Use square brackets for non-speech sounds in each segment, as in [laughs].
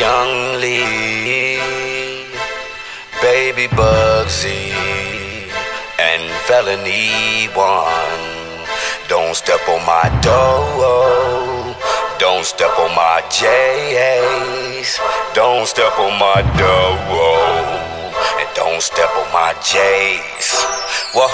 Young Lee, Baby Bugsy, and Felony One. Don't step on my dough. Don't step on my J's. Don't step on my dough. And don't step on my J's. Whoa,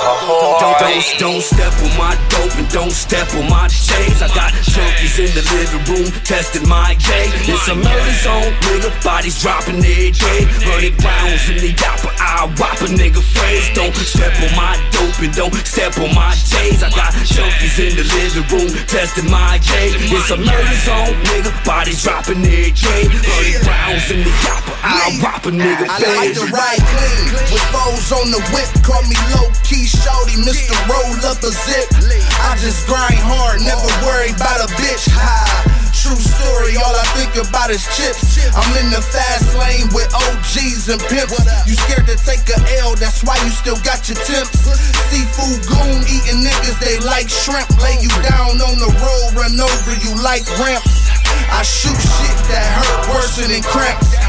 don't, don't, don't step on my dope and don't step on my chains. I got junkies in the living room testing my game. It's a murder zone, nigga. Bodies dropping every day. Hundred rounds in the yapper, I whop a nigga face. Don't step on my dope and don't step on my chains. I got junkies in the living room testing my game. It's a murder zone, nigga. Bodies dropping every day. Hundred rounds in the yapper, I whop a nigga face. I like to ride clean with foes on the whip. Call me low key shorty, Mr. Roll up a zip. I just grind hard, never worry about a bitch. Ha. True story, all I think about is chips. I'm in the fast lane with OGs and pimps. You scared to take a L, that's why you still got your temps. Seafood goon eating niggas, they like shrimp. Lay you down on the road, run over you like ramps. I shoot shit that hurt worse than cramps.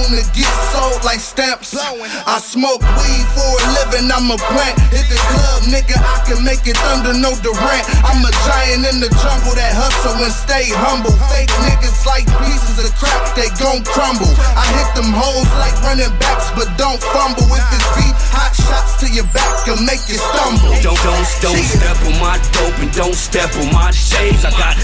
My product known to get sold like stamps. I smoke weed for a living, I'm a plant. Hit the club, nigga, I can make it thunder, no Durant. I'm a giant in the jungle that hustle and stay humble. Fake niggas like pieces of crap, they gon' crumble. I hit them hoes like running backs, but don't fumble. If it's beef, hot shots to your back can make you stumble. Don't, don't, don't step on my dope and don't step on my shades. I got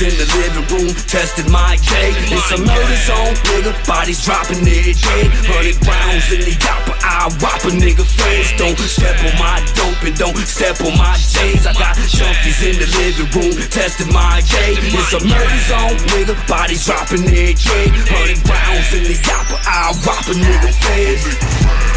in the living room testing my game. It's a murder zone nigga. Bodies dropping every day. Hundred rounds in the yapper, I whop a nigga face. Don't step on my dope and don't step on my J's. I got junkies in the living room testing my game. It's a murder zone, nigga. Bodies dropping every day. Hundred rounds in the yapper, I whop a nigga face.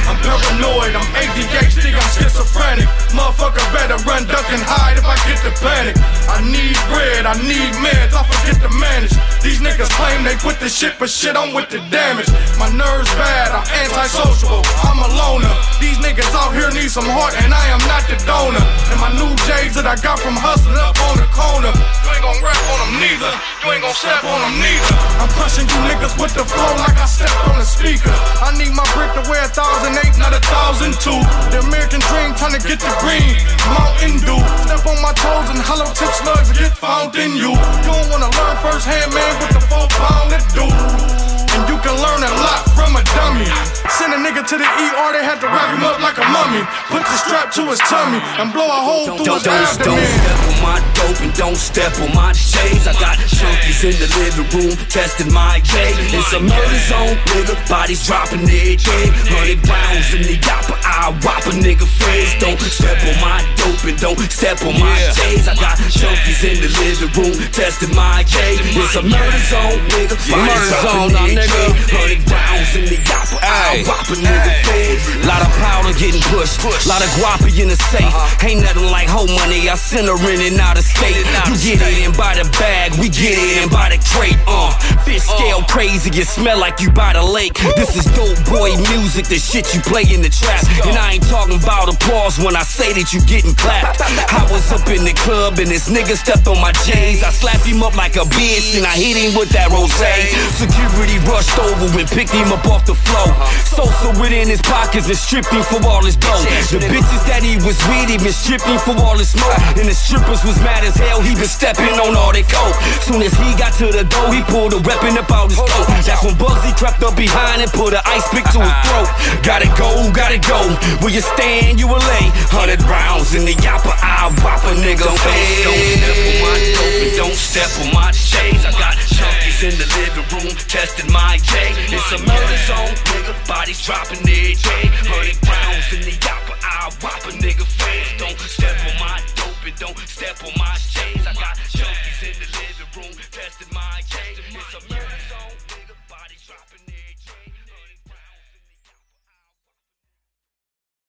I'm paranoid, I'm ADHD, I'm schizophrenic. Motherfucker better run, duck, and hide if I get the panic. I need bread, I need meds, I forget to manage. These niggas claim they put the shit, but shit, I'm with the damage. My nerves bad, I'm antisocial, I'm a loner. These niggas out here need some heart, and I am not the donor. And my new J's that I got from hustling up on the gon' step on them neither. I'm crushing you niggas with the flow like I stepped on a speaker. I need my brick to wear a thousand eight, not a thousand two. The American dream trying to get the green. Mountain Dew. Step on my toes and hollow tip slugs get found in you. You don't wanna learn firsthand, man, what the four pound it do. And you can learn a lot from a dummy. Send a nigga to the ER, they had to wrap him up like a mummy. Put the strap to his tummy and blow a hole Don't, through don't, his don't, don't step on my dope and don't step on my chains. I got junkies in the living room testing my game. It's a murder zone, nigga. Bodies dropping every day. Hundred rounds in the yapper, I whop a nigga face. Don't step on my dope and don't step on my chains. I got junkies in the living room testing my game. It's a murder zone, nigga. Bodies Murder dropping zone, every nigga. Hundred rounds in the yapper, A nigga face. Lot of powder getting pushed, lot of guapi in the safe. Ain't nothing like home money. I send her in and out of state. You get it in by the bag, we get it in by the crate. Uh, fish scale crazy, you smell like you by the lake. This is dope boy music, the shit you play in the trap. And I ain't talking about applause when I say that you getting clapped. [laughs] I was up in the club and this nigga stepped on my J's. I slapped him up like a bitch and I hit him with that rose. Security rushed over and picked him up off the floor. Sosa within his pockets and stripped him for all his dough. The bitches that he was with, he been stripped him for all his smoke. And the strippers was mad as hell, he been stepping on all their coke. Soon as he got to the door, he pulled a weapon up out his throat. That's when Bugsy crept up behind and put an ice pick to his throat. Gotta go, gotta go. Where you stand, you will lay. Hundred rounds in the yapper, I whop a nigga Don't, face. don't step on my dope and don't step on my chains. I got junkies in the living room, testing my J. It's a murder zone, nigga. Bodies dropping every day. Hundred rounds in the yopper, I whop a nigga face. Don't step on my dope and don't step on my chains. I got junkies in the living room, testing my J. It's a murder zone, nigga. Bodies dropping every day.